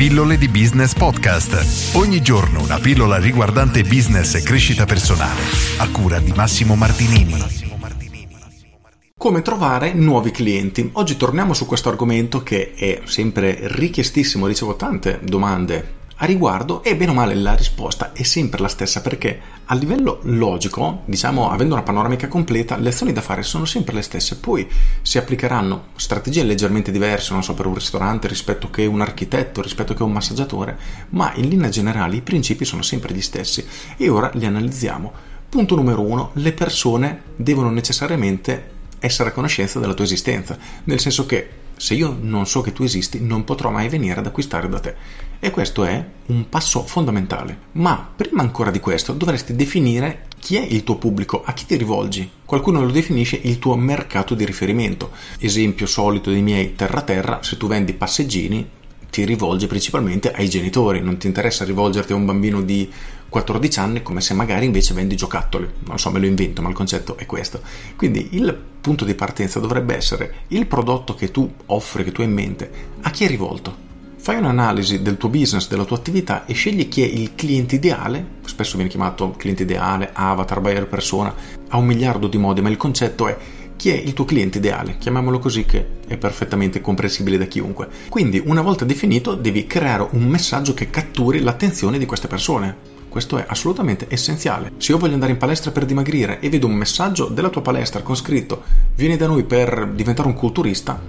Pillole di Business Podcast. Ogni giorno una pillola riguardante business e crescita personale. A cura di Massimo Martinini. Come trovare nuovi clienti? Oggi torniamo su questo argomento che è sempre richiestissimo, ricevo tante domande a riguardo e bene o male la risposta è sempre la stessa perché a livello logico, diciamo avendo una panoramica completa, le azioni da fare sono sempre le stesse, poi si applicheranno strategie leggermente diverse, non so, per un ristorante rispetto che un architetto, rispetto che un massaggiatore, ma in linea generale i principi sono sempre gli stessi e ora li analizziamo. Punto numero uno, le persone devono necessariamente essere a conoscenza della tua esistenza, nel senso che se io non so che tu esisti, non potrò mai venire ad acquistare da te. E questo è un passo fondamentale. Ma prima ancora di questo dovresti definire chi è il tuo pubblico, a chi ti rivolgi. Qualcuno lo definisce il tuo mercato di riferimento. Esempio solito dei miei terra-terra, se tu vendi passeggini, ti rivolge principalmente ai genitori, non ti interessa rivolgerti a un bambino di 14 anni come se magari invece vendi giocattoli. Non so, me lo invento, ma il concetto è questo. Quindi il punto di partenza dovrebbe essere il prodotto che tu offri, che tu hai in mente, a chi è rivolto. Fai un'analisi del tuo business, della tua attività e scegli chi è il cliente ideale, spesso viene chiamato cliente ideale, avatar, buyer persona, a un miliardo di modi, ma il concetto è chi è il tuo cliente ideale, chiamiamolo così che è perfettamente comprensibile da chiunque. Quindi una volta definito devi creare un messaggio che catturi l'attenzione di queste persone. Questo è assolutamente essenziale. Se io voglio andare in palestra per dimagrire e vedo un messaggio della tua palestra con scritto vieni da noi per diventare un culturista,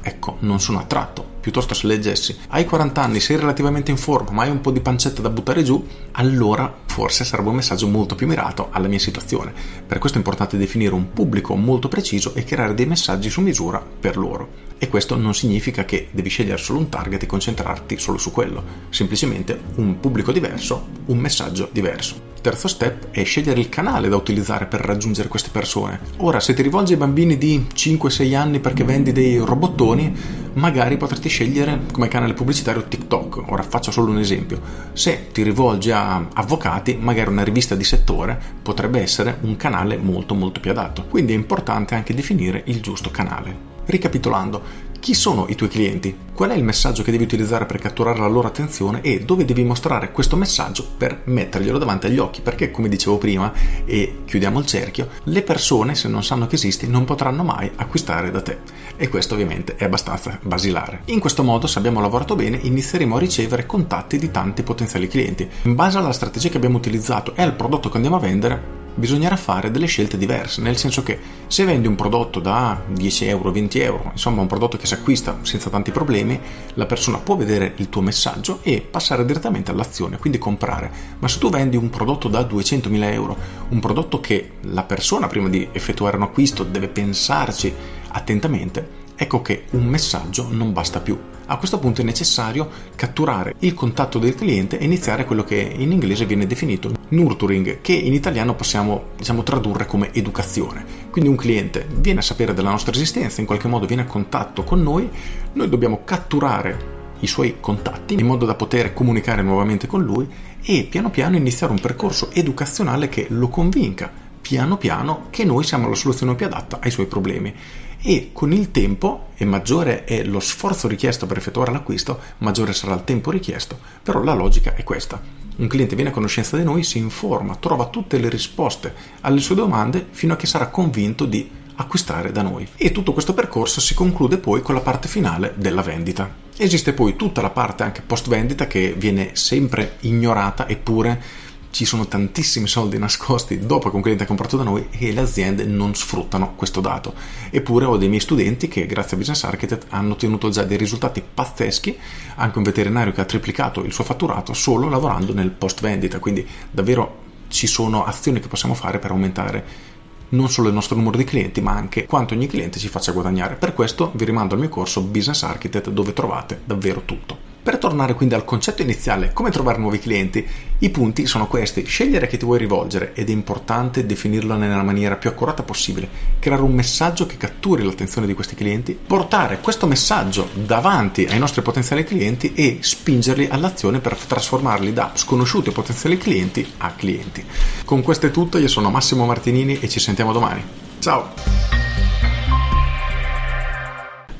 ecco, non sono attratto. Piuttosto se leggessi hai 40 anni, sei relativamente in forma, ma hai un po' di pancetta da buttare giù, allora forse sarebbe un messaggio molto più mirato alla mia situazione. Per questo è importante definire un pubblico molto preciso e creare dei messaggi su misura per loro. E questo non significa che devi scegliere solo un target e concentrarti solo su quello, semplicemente un pubblico diverso, un messaggio diverso. Terzo step è scegliere il canale da utilizzare per raggiungere queste persone. Ora, se ti rivolgi ai bambini di 5-6 anni perché vendi dei robottoni, magari potresti scegliere come canale pubblicitario TikTok. Ora faccio solo un esempio. Se ti rivolgi a avvocati, magari una rivista di settore potrebbe essere un canale molto molto più adatto. Quindi è importante anche definire il giusto canale. Ricapitolando, chi sono i tuoi clienti? Qual è il messaggio che devi utilizzare per catturare la loro attenzione e dove devi mostrare questo messaggio per metterglielo davanti agli occhi? Perché, come dicevo prima, e chiudiamo il cerchio, le persone, se non sanno che esisti, non potranno mai acquistare da te. E questo ovviamente è abbastanza basilare. In questo modo, se abbiamo lavorato bene, inizieremo a ricevere contatti di tanti potenziali clienti. In base alla strategia che abbiamo utilizzato e al prodotto che andiamo a vendere, bisognerà fare delle scelte diverse, nel senso che se vendi un prodotto da 10 euro, 20 euro, insomma un prodotto che si acquista senza tanti problemi, la persona può vedere il tuo messaggio e passare direttamente all'azione, quindi comprare. Ma se tu vendi un prodotto da 200.000 euro, un prodotto che la persona prima di effettuare un acquisto deve pensarci attentamente, ecco che un messaggio non basta più. A questo punto è necessario catturare il contatto del cliente e iniziare quello che in inglese viene definito nurturing, che in italiano possiamo diciamo, tradurre come educazione. Quindi un cliente viene a sapere della nostra esistenza, in qualche modo viene a contatto con noi, noi dobbiamo catturare i suoi contatti in modo da poter comunicare nuovamente con lui e piano piano iniziare un percorso educazionale che lo convinca piano piano che noi siamo la soluzione più adatta ai suoi problemi e con il tempo, e maggiore è lo sforzo richiesto per effettuare l'acquisto, maggiore sarà il tempo richiesto, però la logica è questa. Un cliente viene a conoscenza di noi, si informa, trova tutte le risposte alle sue domande fino a che sarà convinto di acquistare da noi. E tutto questo percorso si conclude poi con la parte finale della vendita. Esiste poi tutta la parte anche post vendita che viene sempre ignorata eppure ci sono tantissimi soldi nascosti dopo che un cliente ha comprato da noi e le aziende non sfruttano questo dato. Eppure ho dei miei studenti che grazie a Business Architect hanno ottenuto già dei risultati pazzeschi, anche un veterinario che ha triplicato il suo fatturato solo lavorando nel post vendita, quindi davvero ci sono azioni che possiamo fare per aumentare non solo il nostro numero di clienti, ma anche quanto ogni cliente ci faccia guadagnare. Per questo vi rimando al mio corso Business Architect dove trovate davvero tutto. Per tornare quindi al concetto iniziale, come trovare nuovi clienti, i punti sono questi, scegliere a chi ti vuoi rivolgere ed è importante definirlo nella maniera più accurata possibile, creare un messaggio che catturi l'attenzione di questi clienti, portare questo messaggio davanti ai nostri potenziali clienti e spingerli all'azione per trasformarli da sconosciuti o potenziali clienti a clienti. Con questo è tutto, io sono Massimo Martinini e ci sentiamo domani. Ciao!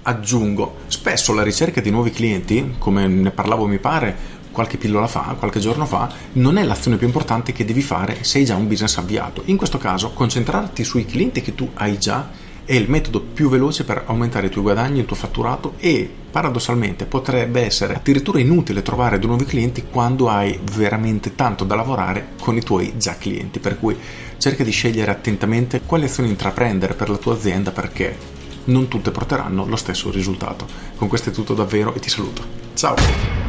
Aggiungo, spesso la ricerca di nuovi clienti, come ne parlavo mi pare qualche pillola fa, qualche giorno fa, non è l'azione più importante che devi fare se hai già un business avviato. In questo caso, concentrarti sui clienti che tu hai già è il metodo più veloce per aumentare i tuoi guadagni, il tuo fatturato e paradossalmente potrebbe essere addirittura inutile trovare dei nuovi clienti quando hai veramente tanto da lavorare con i tuoi già clienti. Per cui cerca di scegliere attentamente quali azioni intraprendere per la tua azienda perché non tutte porteranno lo stesso risultato. Con questo è tutto davvero e ti saluto. Ciao!